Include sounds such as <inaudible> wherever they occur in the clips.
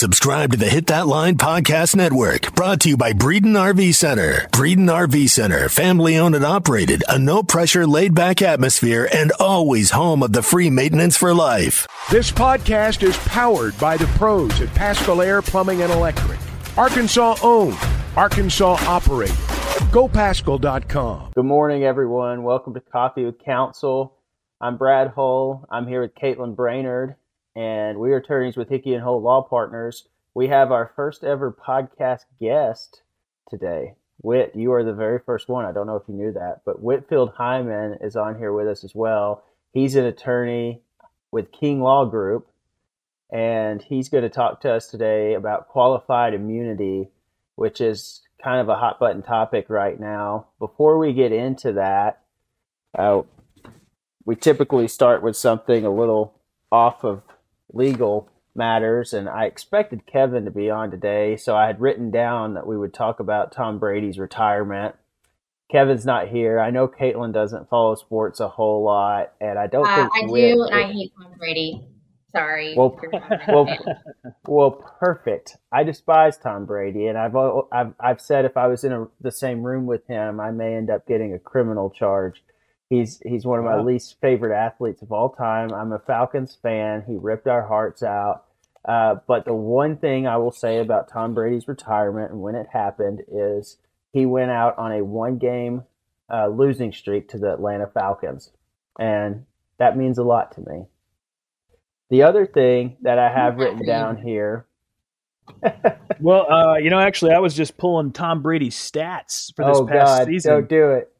Subscribe to the Hit That Line Podcast Network, brought to you by Breeden RV Center. Breeden RV Center, family owned and operated, a no pressure, laid back atmosphere, and always home of the free maintenance for life. This podcast is powered by the pros at Paschal Air Plumbing and Electric. Arkansas owned, Arkansas operated. GoPaschal.com. Good morning, everyone. Welcome to Coffee with Counsel. I'm Brad Hull. I'm here with Caitlin Brainerd, and we are attorneys with Hickey and Hull Law Partners. We have our first ever podcast guest today. Whit, you are the very first one. I don't know if you knew that, but Whitfield Hyman is on here with us as well. He's an attorney with King Law Group, and he's going to talk to us today about qualified immunity, which is kind of a hot button topic right now. Before we get into that, uh, we typically start with something a little off of legal matters, and I expected Kevin to be on today, so I had written down that we would talk about Tom Brady's retirement. Kevin's not here. I know Caitlin doesn't follow sports a whole lot, and I don't Uh, think I do, and I hate Tom Brady. Sorry. Well, if you're not a well, well, perfect. I despise Tom Brady, and I've I've, I've said if I was in a, the same room with him, I may end up getting a criminal charge. He's he's one of my Wow. least favorite athletes of all time. I'm a Falcons fan. He ripped our hearts out. Uh, but the one thing I will say about Tom Brady's retirement and when it happened is he went out on a one game uh, losing streak to the Atlanta Falcons, and that means a lot to me. The other thing that I have written down here. <laughs> Well, uh, you know, actually, I was just pulling Tom Brady's stats for this oh past God! season. Don't do it.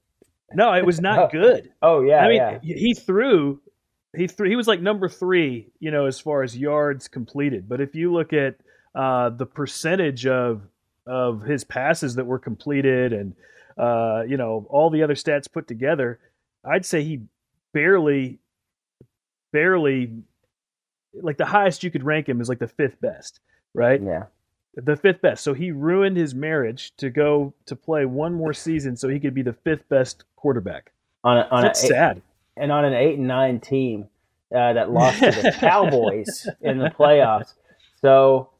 No, it was not <laughs> good. Oh yeah, I mean, yeah. he he threw, he threw, he was like number three, you know, as far as yards completed. But if you look at uh, the percentage of of his passes that were completed, and uh, you know, all the other stats put together, I'd say he barely, barely, like the highest you could rank him is like the fifth best, right? Yeah. The fifth best. So he ruined his marriage to go to play one more season so he could be the fifth best quarterback. On a, on That's a, sad. and on an eight and nine team uh, that lost to the <laughs> Cowboys in the playoffs. So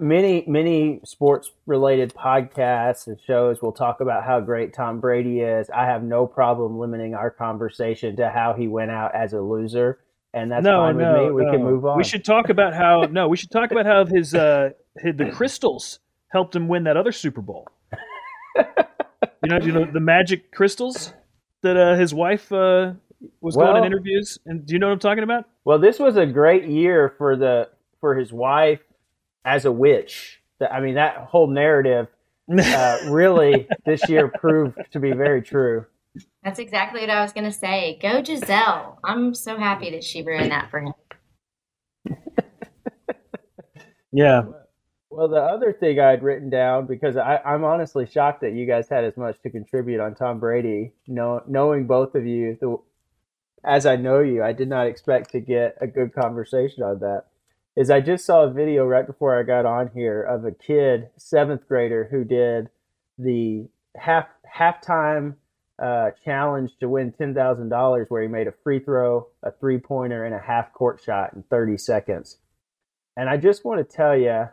many many sports related podcasts and shows will talk about how great Tom Brady is. I have no problem limiting our conversation to how he went out as a loser, and that's no, fine no, with me. We no. can move on. We should talk about how no, we should talk about how his uh his, the crystals helped him win that other Super Bowl. <laughs> you know, you know the magic crystals that uh, his wife uh, was going Well- in interviews. And do you know what I'm talking about? Well, this was a great year for the for his wife as a witch. The- I mean, that whole narrative uh, <laughs> really this year proved to be very true. That's exactly what I was going to say. Go Gisele. I'm so happy that she ruined that for him. <laughs> yeah. Well, the other thing I had written down because I, I'm honestly shocked that you guys had as much to contribute on Tom Brady. Know, knowing both of you, the, as I know you, I did not expect to get a good conversation on that. Is I just saw a video right before I got on here of a kid, seventh grader, who did the half halftime uh, challenge to win ten thousand dollars, where he made a free throw, a three pointer, and a half court shot in thirty seconds. And I just want to tell you,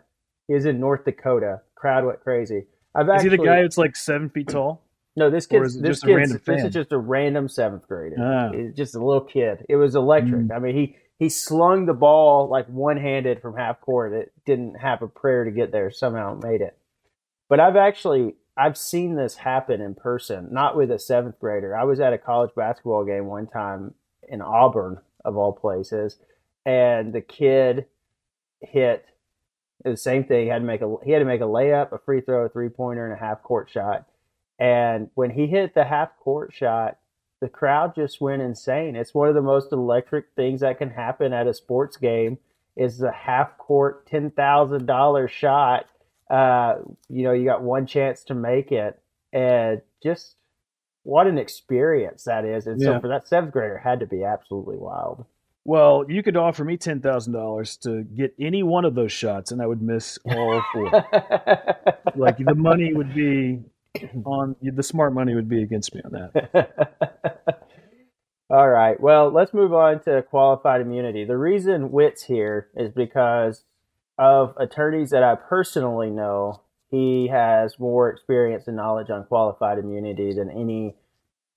he was in North Dakota. Crowd went crazy. I've Is he the guy that's like seven feet tall? no, this or kid's this kid's this is just a random seventh grader. Ah. Just a little kid. It was electric. Mm. I mean, he he slung the ball like one handed from half court. It didn't have a prayer to get there. Somehow it made it. But I've actually I've seen this happen in person, not with a seventh grader. I was at a college basketball game one time in Auburn, of all places, and the kid hit the same thing. He had to make a he had to make a layup, a free throw, a three pointer, and a half court shot. And when he hit the half court shot, the crowd just went insane. It's one of the most electric things that can happen at a sports game. Is the half court ten thousand dollar shot? Uh, you know, you got one chance to make it, and just what an experience that is. And Yeah. so for that seventh grader, it had to be absolutely wild. Well, you could offer me ten thousand dollars to get any one of those shots, and I would miss all four. <laughs> like the money would be on the smart money would be against me on that. <laughs> All right. Well, let's move on to qualified immunity. The reason Whit's here is because of attorneys that I personally know, he has more experience and knowledge on qualified immunity than any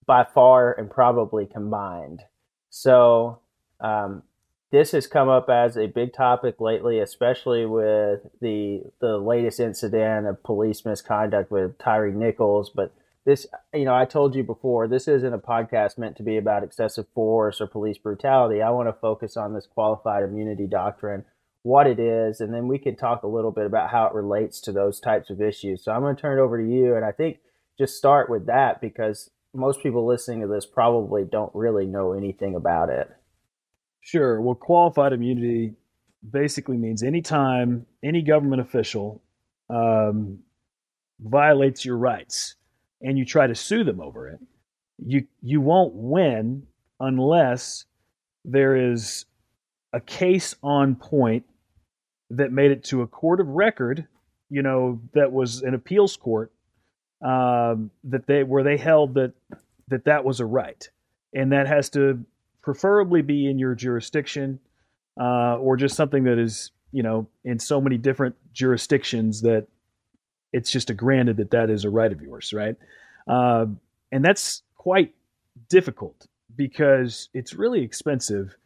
by far and probably combined. So um, this has come up as a big topic lately, especially with the the latest incident of police misconduct with Tyre Nichols. But this, you know, I told you before, this isn't a podcast meant to be about excessive force or police brutality. I want to focus on this qualified immunity doctrine, what it is, and then we can talk a little bit about how it relates to those types of issues. So I'm going to turn it over to you, and I think just start with that because most people listening to this probably don't really know anything about it. Sure. Well, qualified immunity basically means anytime any government official um, violates your rights and you try to sue them over it, you you won't win unless there is a case on point that made it to a court of record, you know, that was an appeals court um, that they where they held that that that was a right, and that has to preferably be in your jurisdiction uh, or just something that is you know in so many different jurisdictions that it's just a granted that that is a right of yours right? Uh, and that's quite difficult because it's really expensive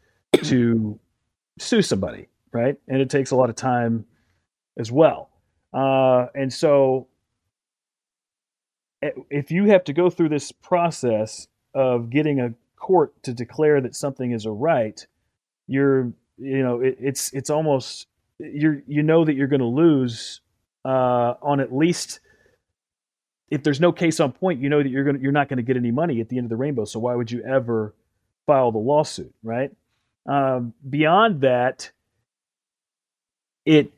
to sue somebody right? And it takes a lot of time as well. Uh, and so eh, if you have to go through this process of getting a court to declare that something is a right, you're you know it, it's it's almost you're you know that you're going to lose uh, on at least if there's no case on point, you know that you're going you're not going to get any money at the end of the rainbow. So why would you ever file the lawsuit, right? Um, beyond that, it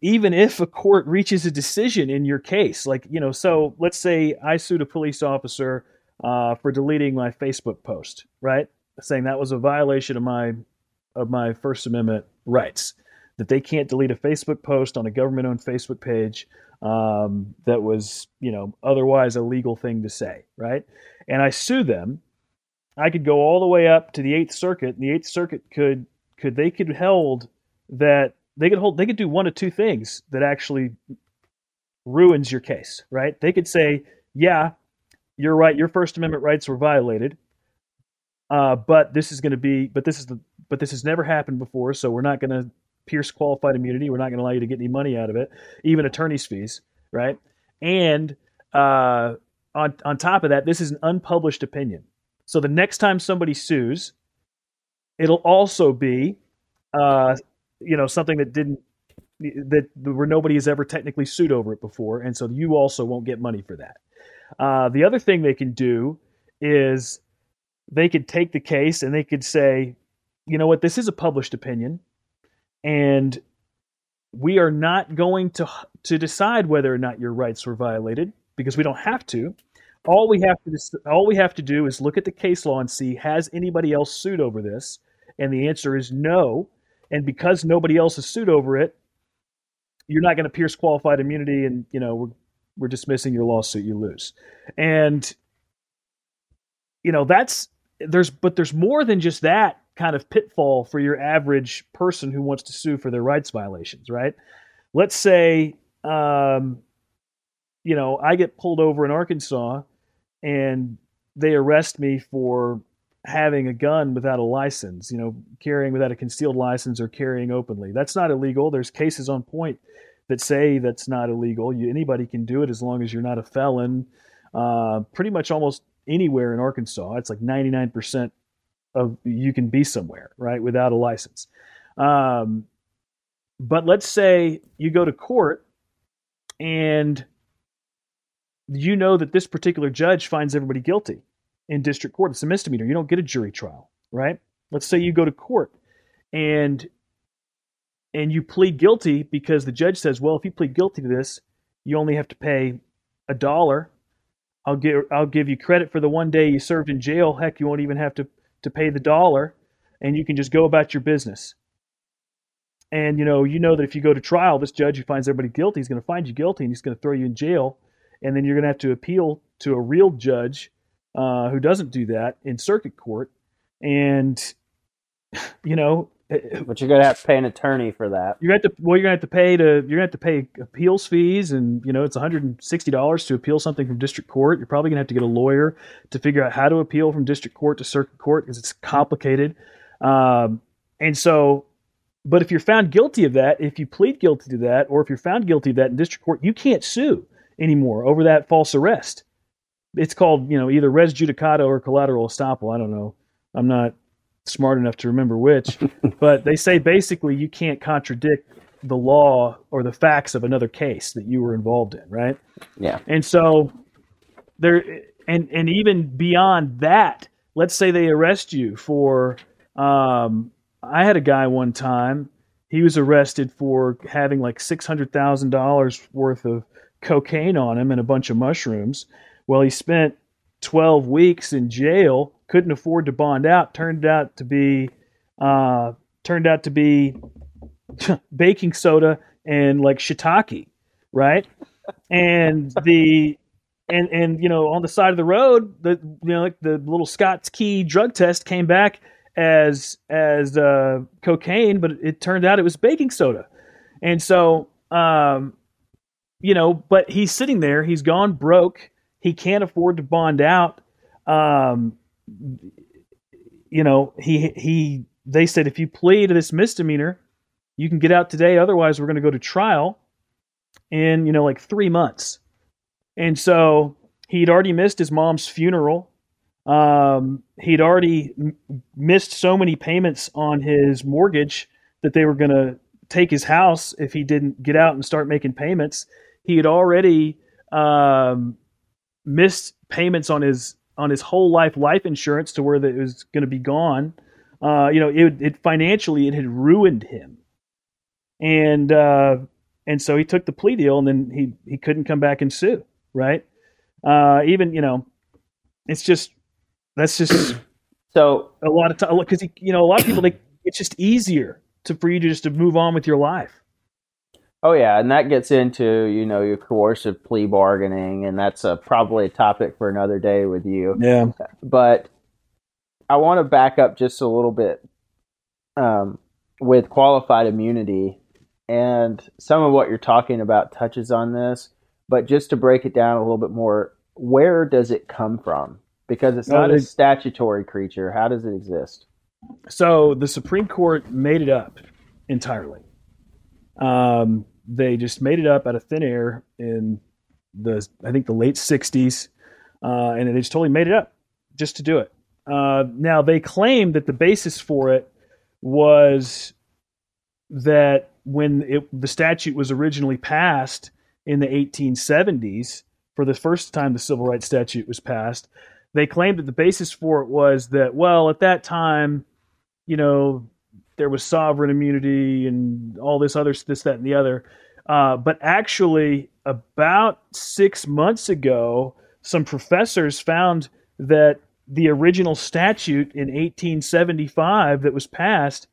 even if a court reaches a decision in your case, like you know, so let's say I sued a police officer uh, for deleting my Facebook post, right? Saying that was a violation of my of my First Amendment rights. That they can't delete a Facebook post on a government-owned Facebook page um, that was, you know, otherwise a legal thing to say, right? And I sue them. I could go all the way up to the Eighth Circuit, and the Eighth Circuit could could they could hold that they could hold they could do one of two things that actually ruins your case, right? They could say, yeah, you're right. Your First Amendment rights were violated. Uh, but this is going to be, but this is the, but this has never happened before. So we're not going to pierce qualified immunity. We're not going to allow you to get any money out of it, even attorney's fees, right? And uh, on on top of that, this is an unpublished opinion. So the next time somebody sues, it'll also be, uh, you know, something that didn't that where nobody has ever technically sued over it before, and so you also won't get money for that. Uh, the other thing they can do is they could take the case and they could say, you know what, this is a published opinion, and we are not going to to decide whether or not your rights were violated because we don't have to. All we have to all we have to do is look at the case law and see has anybody else sued over this, and the answer is no. And because nobody else has sued over it, you're not going to pierce qualified immunity, and you know we're we're dismissing your lawsuit, you lose. And you know, that's there's but there's more than just that kind of pitfall for your average person who wants to sue for their rights violations, right? Let's say um, you know, I get pulled over in Arkansas and they arrest me for having a gun without a license, you know, carrying without a concealed license or carrying openly. That's not illegal. There's cases on point that say that's not illegal. You, anybody can do it as long as you're not a felon. Uh, pretty much almost anywhere in Arkansas, it's like 99% of you can be somewhere, right, without a license. Um, but let's say you go to court and you know that this particular judge finds everybody guilty in district court. It's a misdemeanor. You don't get a jury trial, right? Let's say you go to court and and you plead guilty because the judge says, well, if you plead guilty to this, you only have to pay a dollar. I'll give I'll give you credit for the one day you served in jail. Heck, you won't even have to to pay the dollar, and you can just go about your business. And you know, you know that if you go to trial, this judge who finds everybody guilty, he's going to find you guilty, and he's going to throw you in jail, and then you're going to have to appeal to a real judge uh, who doesn't do that in circuit court, and you know <laughs> but you're gonna have to pay an attorney for that. You're going to well, you're to have to pay to you're to have to pay appeals fees, and you know it's 160 dollars to appeal something from district court. You're probably to have to get a lawyer to figure out how to appeal from district court to circuit court because it's complicated. Um, and so, but if you're found guilty of that, if you plead guilty to that, or if you're found guilty of that in district court, you can't sue anymore over that false arrest. It's called you know either res judicata or collateral estoppel. I don't know. I'm not smart enough to remember which, <laughs> but they say basically you can't contradict the law or the facts of another case that you were involved in, right? Yeah. And so there and and even beyond that, let's say they arrest you for um I had a guy one time, he was arrested for having like $600,000 worth of cocaine on him and a bunch of mushrooms. Well, he spent 12 weeks in jail couldn't afford to bond out turned out to be uh, turned out to be <laughs> baking soda and like shiitake, right? And the and and you know on the side of the road, the you know like the little Scott's Key drug test came back as as uh, cocaine, but it turned out it was baking soda, and so um, you know, but he's sitting there, he's gone broke, he can't afford to bond out. Um, you know, he he they said if you plead this misdemeanor, you can get out today. Otherwise, we're going to go to trial in you know like three months. And so he'd already missed his mom's funeral. Um, he'd already m- missed so many payments on his mortgage that they were going to take his house if he didn't get out and start making payments. He had already um, missed payments on his on his whole life life insurance to where that it was going to be gone. Uh, you know, it, it financially it had ruined him, and uh, and so he took the plea deal, and then he he couldn't come back and sue, right? Uh, even you know, it's just that's just <clears throat> So a lot of time because you know a lot of people they it's just easier to for you to just to move on with your life. Oh yeah, and that gets into you know your coercive plea bargaining, and that's a, probably a topic for another day with you. Yeah, But I want to back up just a little bit um, with qualified immunity, and some of what you're talking about touches on this. But just to break it down a little bit more, where does it come from? Because it's not they- a statutory creature. How does it exist? So the Supreme Court made it up entirely. Um, they just made it up out of thin air in the I think the late '60s, uh, and they just totally made it up just to do it. Uh, now they claim that the basis for it was that when it, the statute was originally passed in the 1870s, for the first time the civil rights statute was passed, they claimed that the basis for it was that well at that time you know, there was sovereign immunity and all this other this, that, and the other. Uh, but actually, about six months ago, some professors found that the original statute in 1875 that was passed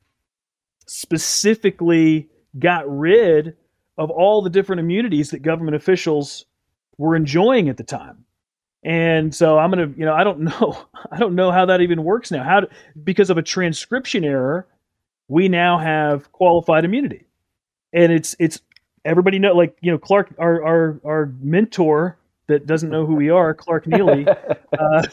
specifically got rid of all the different immunities that government officials were enjoying at the time. And so I'm gonna, you know, I don't <laughs> know, I don't know how that even works now. How, do, because of a transcription error, we now have qualified immunity, and it's it's everybody know, like you know, Clark, our our our mentor that doesn't know who we are, Clark <laughs> Neily. Uh,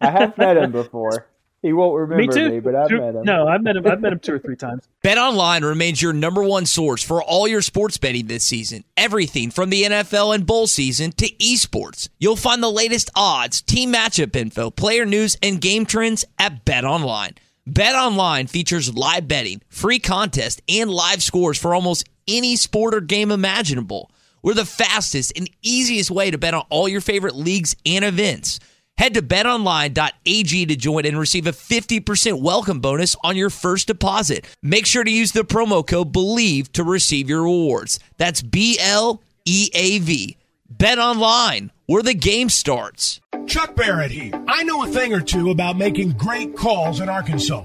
I have met him before. He won't <laughs> remember me too. me, but I've Two- met him. No, I've met him. I've met him two or <laughs> three times. BetOnline remains your number one source for all your sports betting this season. Everything from the NFL and bowl season to esports. You'll find the latest odds, team matchup info, player news, and game trends at BetOnline. BetOnline features live betting, free contests, and live scores for almost any sport or game imaginable. We're the fastest and easiest way to bet on all your favorite leagues and events. Head to betonline.ag to join and receive a 50% welcome bonus on your first deposit. Make sure to use the promo code BELIEVE to receive your rewards. That's B L E A V. BetOnline, where the game starts. Chuck Barrett here. I know a thing or two about making great calls in Arkansas.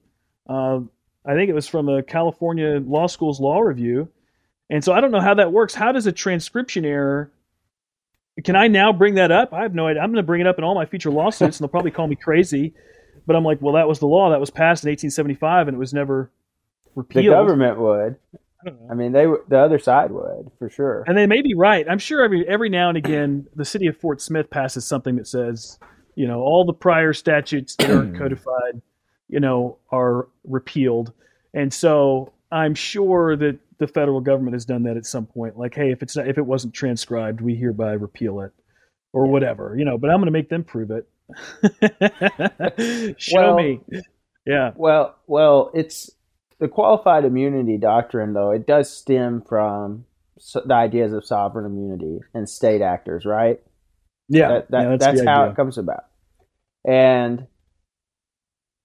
uh, I think it was from a California Law School's Law Review. And so I don't know how that works. How does a transcription error? Can I now bring that up? I have no idea. I'm going to bring it up in all my future lawsuits, and they'll probably call me crazy. But I'm like, well, that was the law that was passed in 1875, and it was never repealed. The government would. I, I mean, they the other side would for sure. And they may be right. I'm sure every every now and again, the city of Fort Smith passes something that says, you know, all the prior statutes that are <clears throat> codified you know, are repealed. And so I'm sure that the federal government has done that at some point. Like, hey, if it's not, if it wasn't transcribed, we hereby repeal it, or whatever, you know. But I'm going to make them prove it. <laughs> Show well, me. Yeah. Well, well, it's the qualified immunity doctrine, though. It does stem from the ideas of sovereign immunity and state actors, right? Yeah, that, that, yeah, that's, that's how it comes about. And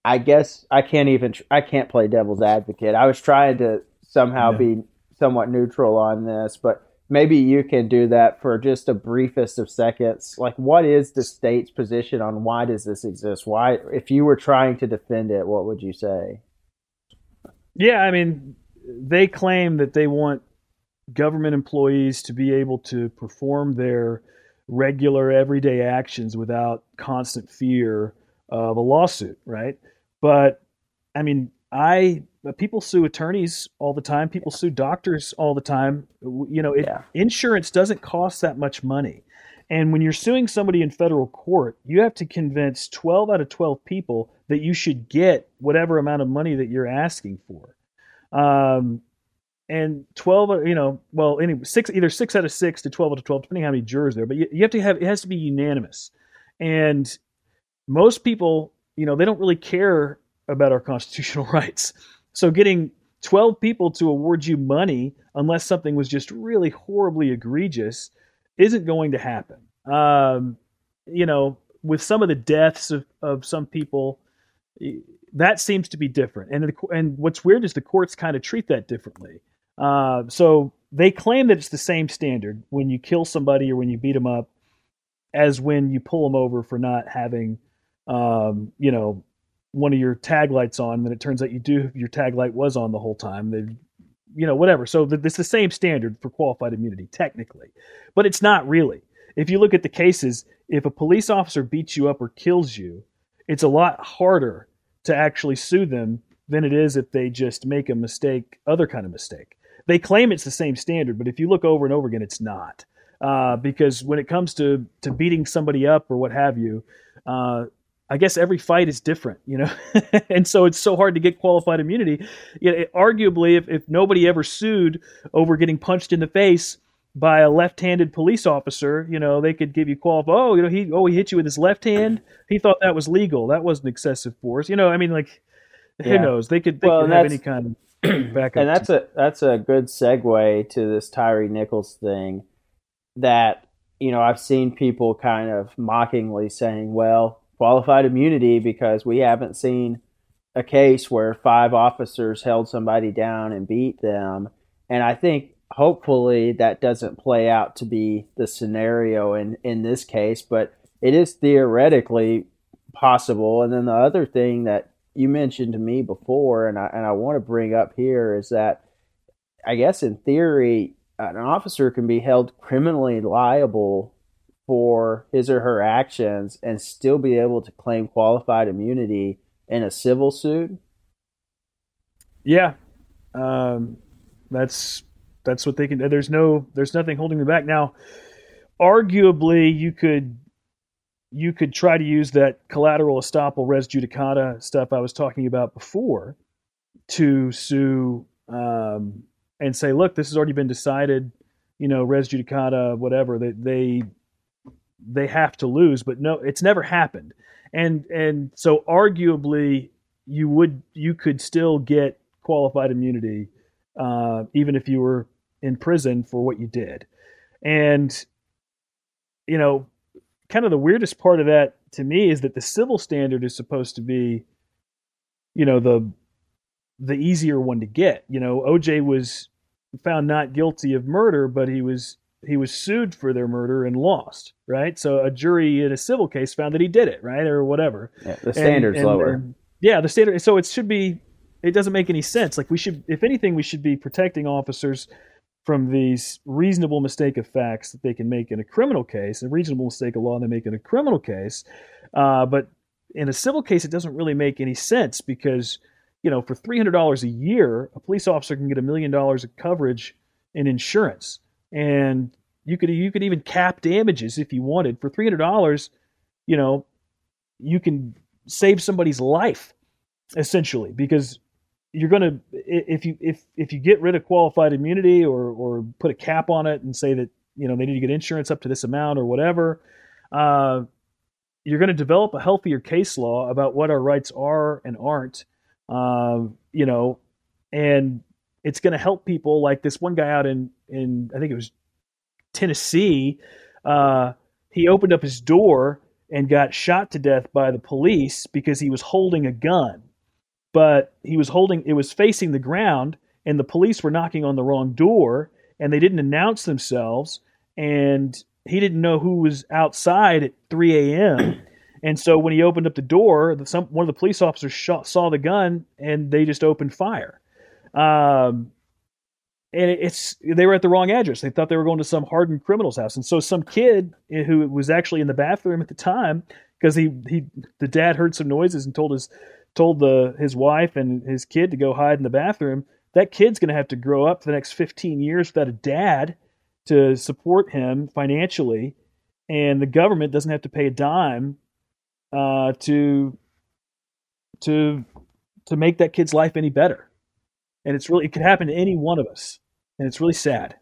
I guess I can't even I can't play devil's advocate. I was trying to somehow yeah. be somewhat neutral on this, but maybe you can do that for just a briefest of seconds. Like what is the state's position on why does this exist? Why if you were trying to defend it, what would you say? Yeah, I mean, they claim that they want government employees to be able to perform their regular everyday actions without constant fear of a lawsuit, right? But I mean, I people sue attorneys all the time. People sue doctors all the time. You know, it, yeah. insurance doesn't cost that much money. And when you're suing somebody in federal court, you have to convince 12 out of 12 people that you should get whatever amount of money that you're asking for. Um, and 12, you know, well, anyway, six, either six out of six to 12 out of 12, depending on how many jurors there, but you, you have to have, it has to be unanimous. And most people you know, they don't really care about our constitutional <laughs> rights. So getting 12 people to award you money unless something was just really horribly egregious isn't going to happen. Um, you know, with some of the deaths of, of some people, that seems to be different. And the, and what's weird is the courts kind of treat that differently. Uh, so they claim that it's the same standard when you kill somebody or when you beat them up as when you pull them over for not having um, you know, one of your tag lights on, then it turns out you do your tag light was on the whole time. They, you know, whatever. So the, it's the same standard for qualified immunity technically, but it's not really. If you look at the cases, if a police officer beats you up or kills you, it's a lot harder to actually sue them than it is if they just make a mistake, other kind of mistake. They claim it's the same standard, but if you look over and over again, it's not. Uh, because when it comes to to beating somebody up or what have you, uh, I guess every fight is different, you know, <laughs> and so it's so hard to get qualified immunity. You know, it, arguably, if, if nobody ever sued over getting punched in the face by a left-handed police officer, you know, they could give you qualified. Oh, you know, he oh he hit you with his left hand. He thought that was legal. That wasn't excessive force. You know, I mean, like who yeah. knows? They could they well, could have any kind of <clears throat> backup. And that's a that's a good segue to this Tyre Nichols thing. That you know, I've seen people kind of mockingly saying, "Well." Qualified immunity because we haven't seen a case where five officers held somebody down and beat them. And I think hopefully that doesn't play out to be the scenario in, in this case, but it is theoretically possible. And then the other thing that you mentioned to me before, and I, and I want to bring up here, is that I guess in theory, an officer can be held criminally liable for his or her actions and still be able to claim qualified immunity in a civil suit? Yeah, um, that's that's what they can. There's no, there's nothing holding them back now. Arguably, you could you could try to use that collateral estoppel res judicata stuff I was talking about before to sue um, and say, look, this has already been decided. You know, res judicata, whatever. They they they have to lose, but no, it's never happened. And and so arguably you would you could still get qualified immunity uh, even if you were in prison for what you did. And you know, kind of the weirdest part of that to me is that the civil standard is supposed to be, you know, the the easier one to get. You know, OJ was found not guilty of murder, but he was he was sued for their murder and lost, right? So a jury in a civil case found that he did it, right, or whatever. Yeah, the standard's and, and, lower. And, yeah, the standard. So it should be. It doesn't make any sense. Like we should, if anything, we should be protecting officers from these reasonable mistake of facts that they can make in a criminal case, a reasonable mistake of law they make in a criminal case. Uh, but in a civil case, it doesn't really make any sense because, you know, for three hundred dollars a year, a police officer can get a million dollars of coverage in insurance, and you could you could even cap damages if you wanted for three hundred dollars. You know, you can save somebody's life essentially because you're going to if you if if you get rid of qualified immunity or or put a cap on it and say that you know they need to get insurance up to this amount or whatever uh, you're going to develop a healthier case law about what our rights are and aren't uh, you know and it's going to help people like this one guy out in in i think it was tennessee uh, he opened up his door and got shot to death by the police because he was holding a gun. But he was holding it was facing the ground and the police were knocking on the wrong door and they didn't announce themselves and he didn't know who was outside at 3 a.m and so when he opened up the door some, one of the police officers shot, saw the gun and they just opened fire. Um, and it's they were at the wrong address. They thought they were going to some hardened criminal's house. And so some kid who was actually in the bathroom at the time because he, he the dad heard some noises and told his told the his wife and his kid to go hide in the bathroom, that kid's going to have to grow up for the next 15 years without a dad to support him financially, and the government doesn't have to pay a dime uh, to to to make that kid's life any better. And it's really it could happen to any one of us, and it's really sad.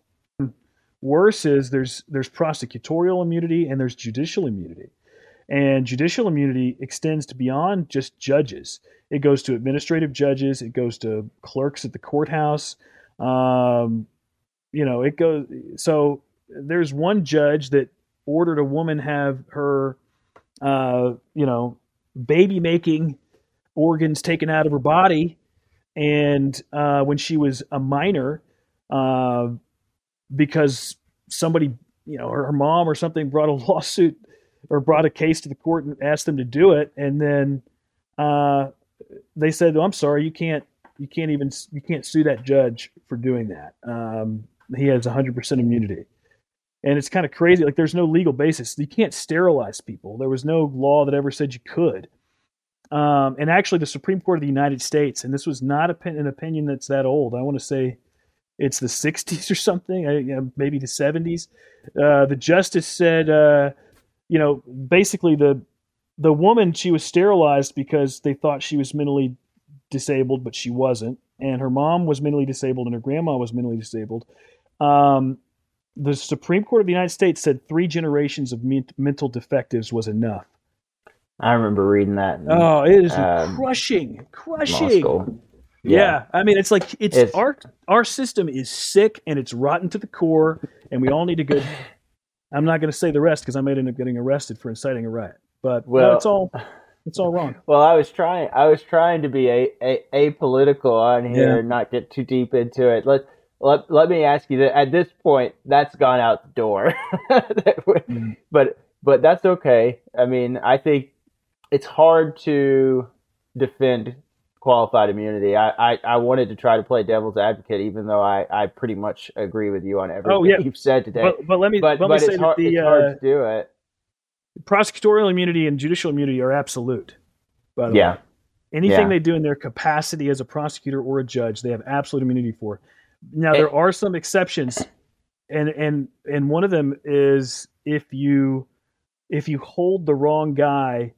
Worse is there's there's prosecutorial immunity and there's judicial immunity. And judicial immunity extends to beyond just judges. It goes to administrative judges. It goes to clerks at the courthouse. Um, you know, it goes. So there's one judge that ordered a woman have her, uh, you know, baby making organs taken out of her body, and uh, when she was a minor, uh, because somebody, you know, her, her mom or something brought a <laughs> lawsuit or brought a case to the court and asked them to do it, and then uh, they said, oh, "I'm sorry, you can't, you can't even, you can't sue that judge for doing that. Um, he has 100% immunity." And it's kind of crazy. Like, there's no legal basis. You can't sterilize people. There was no law that ever said you could. Um, and actually, the Supreme Court of the United States, and this was not an opinion that's that old. I want to say it's the 60s <laughs> or something, you know, maybe the 70s. Uh, the justice said uh, you know, basically the the woman she was sterilized because they thought she was mentally disabled, but she wasn't, and her mom was mentally disabled and her grandma was mentally disabled. Um, the Supreme Court of the United States said three generations of me- mental defectives was enough. I remember reading that. In, oh, it is um, crushing, crushing. Yeah. yeah. I mean, it's like it's, it's, our our system is sick and it's rotten to the core, and we all need to go I'm not going to say the rest because I might end up getting arrested for inciting a riot. But well, no, it's all <laughs> it's all wrong. Well, I was trying I was trying to be a, a apolitical on here yeah. and not get too deep into it. Let let let me ask you that at this point that's gone out the door. <laughs> mm-hmm. But but that's okay. I mean, I think it's hard to defend qualified immunity. I, I, I, wanted to try to play devil's advocate, even though I, I pretty much agree with you on everything oh, yeah. you've said today. But, but let me, but, let but me say hard, that the, it's hard uh, to do it. Prosecutorial immunity and judicial immunity are absolute. By the yeah. way, anything yeah. they do in their capacity as a prosecutor or a judge, they have absolute immunity for. Now there are some exceptions, and and and one of them is if you if you hold the wrong guy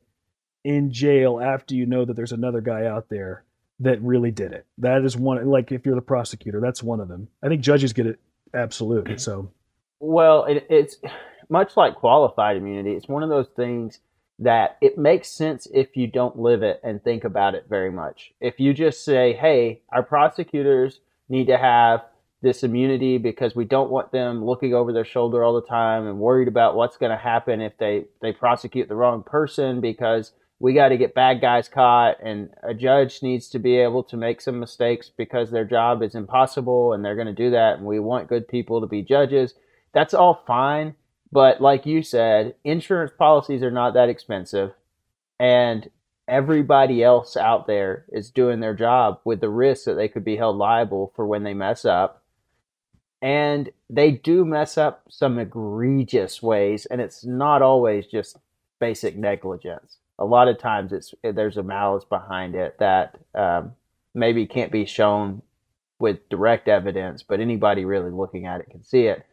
in jail after you know that there's another guy out there that really did it. That is one. Like if you're the prosecutor, that's one of them. I think judges get it absolute. So, well, it, it's much like qualified immunity. It's one of those things. that it makes sense if you don't live it and think about it very much. If you just say, hey, our prosecutors need to have this immunity because we don't want them looking over their shoulder all the time and worried about what's going to happen if they, they prosecute the wrong person because we got to get bad guys caught and a judge needs to be able to make some mistakes because their job is impossible and they're going to do that and we want good people to be judges. That's all fine but like you said, insurance policies are not that expensive. And everybody else out there is doing their job with the risk that they could be held liable for when they mess up. And they do mess up some egregious ways, and it's not always just basic negligence. A lot of times, it's there's a malice behind it that um, maybe can't be shown with direct evidence, but anybody really looking at it can see it.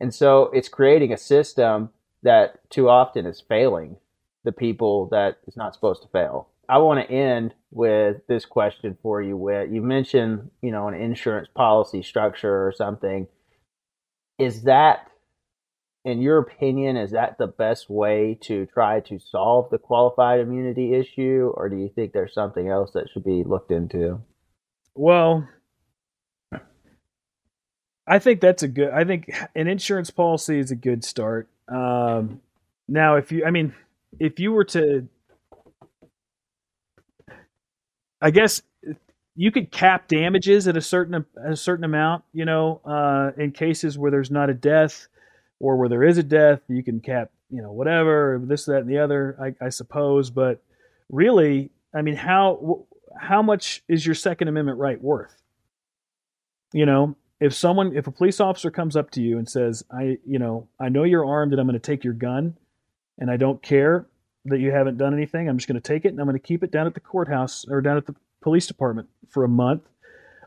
And so it's creating a system that too often is failing the people that is not supposed to fail. I want to end with this question for you, Whit. You mentioned, you know, an insurance policy structure or something. Is that, in your opinion, is that the best way to try to solve the qualified immunity issue, or do you think there's something else that should be looked into? Well, I think that's a good. I think an insurance policy is a good start. Um, now, if you, I mean, if you were to, I guess you could cap damages at a certain a certain amount. You know, uh, in cases where there's not a death or where there is a death, you can cap. You know, whatever this, that, and the other. I, I suppose, but really, I mean, how how much is your Second Amendment right worth? You know, if someone if a police officer comes up to you and says i you know i know you're armed and i'm going to take your gun and i don't care that you haven't done anything i'm just going to take it and i'm going to keep it down at the courthouse or down at the police department for a month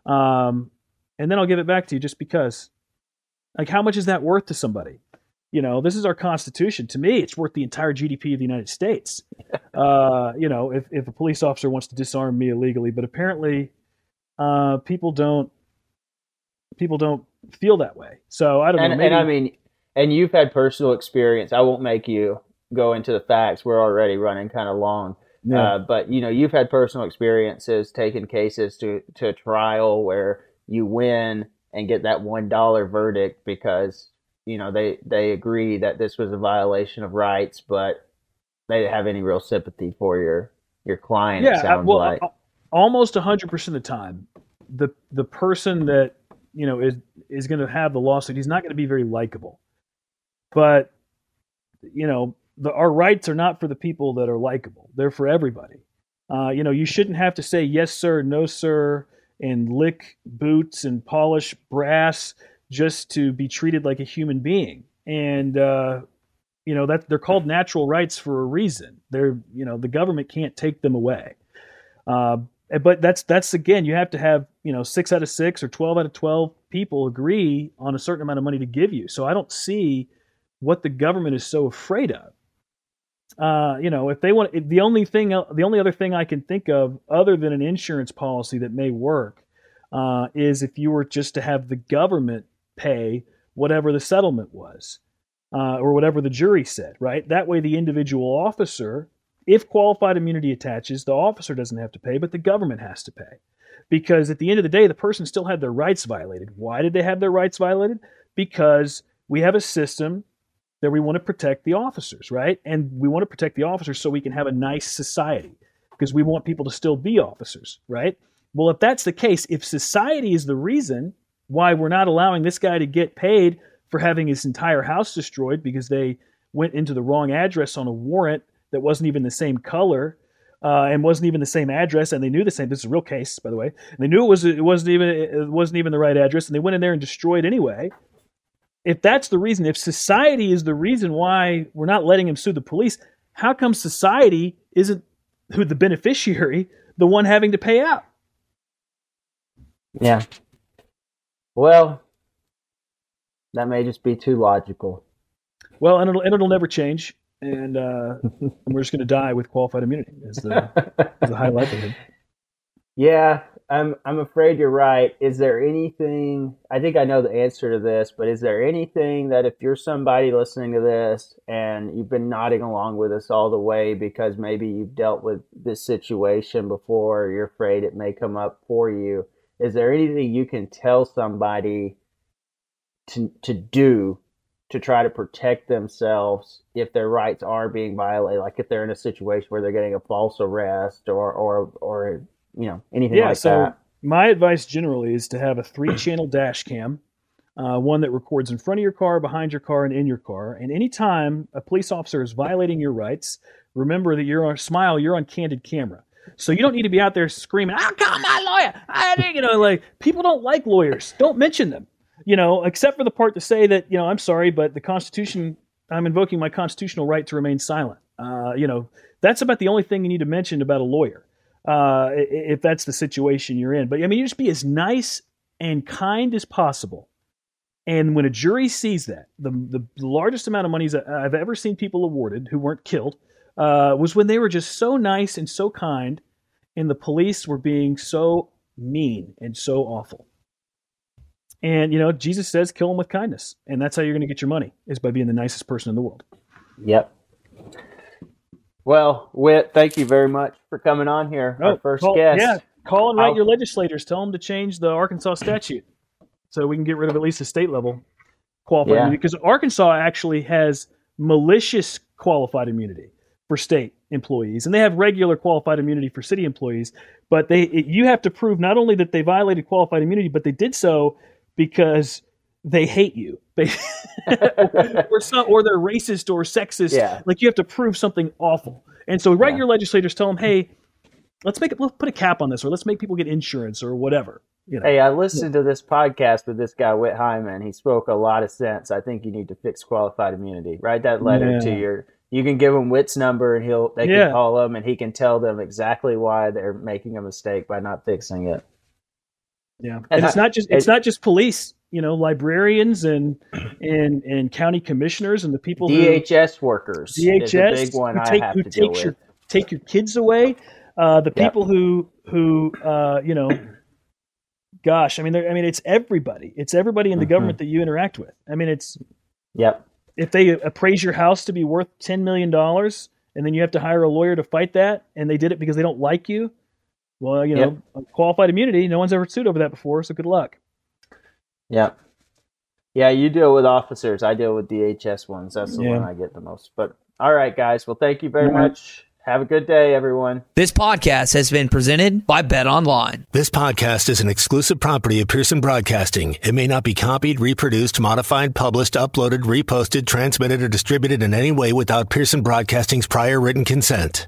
um, and then i'll give it back to you just because like how much is that worth to somebody you know this is our constitution to me it's worth the entire gdp of the united states <laughs> uh, you know if, if a police officer wants to disarm me illegally but apparently uh, people don't people don't feel that way. So I don't and, know. Maybe... And I mean, and you've had personal experience. I won't make you go into the facts. We're already running kind of long. Yeah. Uh, but you know, you've had personal experiences taking cases to to trial where you win and get that one dollar verdict because you know they they agree that this was a violation of rights, but they didn't have any real sympathy for your your client. Yeah, sounds well, like almost hundred percent of the time, the the person that you know is is going to have the lawsuit, he's not going to be very likable. But you know, the, our rights are not for the people that are likable; they're for everybody. Uh, you know, you shouldn't have to say yes, sir, no, sir, and lick boots and polish brass just to be treated like a human being. And uh, you know that they're called natural rights for a reason. They're you know the government can't take them away. Uh, but that's that's again you have to have you know six out of six or 12 out of 12 people agree on a certain amount of money to give you so i don't see what the government is so afraid of uh, you know if they want the only thing the only other thing i can think of other than an insurance policy that may work uh, is if you were just to have the government pay whatever the settlement was uh, or whatever the jury said right that way the individual officer if qualified immunity attaches, the officer doesn't have to pay, but the government has to pay. Because at the end of the day, the person still had their rights violated. Why did they have their rights violated? Because we have a system that we want to protect the officers, right? And we want to protect the officers so we can have a nice society because we want people to still be officers, right? Well, if that's the case, if society is the reason why we're not allowing this guy to get paid for having his entire house destroyed because they went into the wrong address on a warrant that wasn't even the same color uh, and wasn't even the same address, and they knew the same. This is a real case, by the way. And they knew it was it wasn't even it wasn't even the right address, and they went in there and destroyed anyway. If that's the reason, if society is the reason why we're not letting him sue the police, how come society isn't who the beneficiary, the one having to pay out? Yeah. Well, that may just be too logical. Well, and it'll, and it'll never change and, uh, <laughs> we're just going to die with qualified immunity. Is the, is the high likelihood. Yeah, I'm I'm afraid you're right. Is there anything I think I know the answer to this, but is there anything that if you're somebody listening to this and you've been nodding along with us all the way because maybe you've dealt with this situation before, you're afraid it may come up for you, is there anything you can tell somebody to to do to try to protect themselves if their rights are being violated like if they're in a situation where they're getting a false arrest or or or you know anything like that? yeah, like so that. My advice generally is to have a three-channel dash cam, uh, one that records in front of your car, behind your car, and in your car. And anytime a police officer is violating your rights, remember that you're on smile. You're on candid camera. So you don't need to be out there screaming, "I'll call my lawyer." I, didn't, you know, like people don't like lawyers. Don't mention them. You know, except for the part to say that you know, I'm sorry, but the Constitution. I'm invoking my constitutional right to remain silent. Uh, you know, that's about the only thing you need to mention about a lawyer uh, if that's the situation you're in. But I mean, you just be as nice and kind as possible. And when a jury sees that, the, the largest amount of that I've ever seen people awarded who weren't killed uh, was when they were just so nice and so kind, and the police were being so mean and so awful. And you know, Jesus says, "Kill them with kindness," and that's how you're going to get your money is by being the nicest person in the world. Yep. Well, Whit, thank you very much for coming on here. Oh, Our first call, guest. Yeah, call and write I'll, your legislators. Tell them to change the Arkansas statute so we can get rid of at least the state level qualified yeah. immunity. Because Arkansas actually has malicious qualified immunity for state employees, and they have regular qualified immunity for city employees. But they, it, you have to prove not only that they violated qualified immunity, but they did so because they hate you <laughs> <laughs> or, some, or they're racist or sexist yeah. like you have to prove something awful and so write yeah. your legislators tell them hey let's make it let's put a cap on this or let's make people get insurance or whatever you know? hey i listened yeah. to this podcast with this guy whit hyman he spoke a lot of sense i think you need to fix qualified immunity write that letter to your you can give him Whit's number and he'll they can call him and he can tell them exactly why they're making a mistake by not fixing it yeah, and, and it's I, not just it's it, not just police. You know, librarians and <clears throat> and and county commissioners and the people DHS who, workers. DHS big one who take, who takes your take your kids away. Uh, the yep. people who who uh, you know, gosh, I mean, I mean, it's everybody. It's everybody in the mm-hmm. government that you interact with. I mean, it's yep. If they appraise your house to be worth ten million dollars, and then you have to hire a lawyer to fight that, and they did it because they don't like you, well, you know, yep. qualified immunity. No one's ever sued over that before, so good luck. Yeah. Yeah, you deal with officers. I deal with DHS ones. That's the yeah. one I get the most. But all right, guys. Well, thank you very much. Have a good day, everyone. This podcast has been presented by BetOnline. This podcast is an exclusive property of Pearson Broadcasting. It may not be copied, reproduced, modified, published, uploaded, reposted, transmitted, or distributed in any way without Pearson Broadcasting's prior written consent.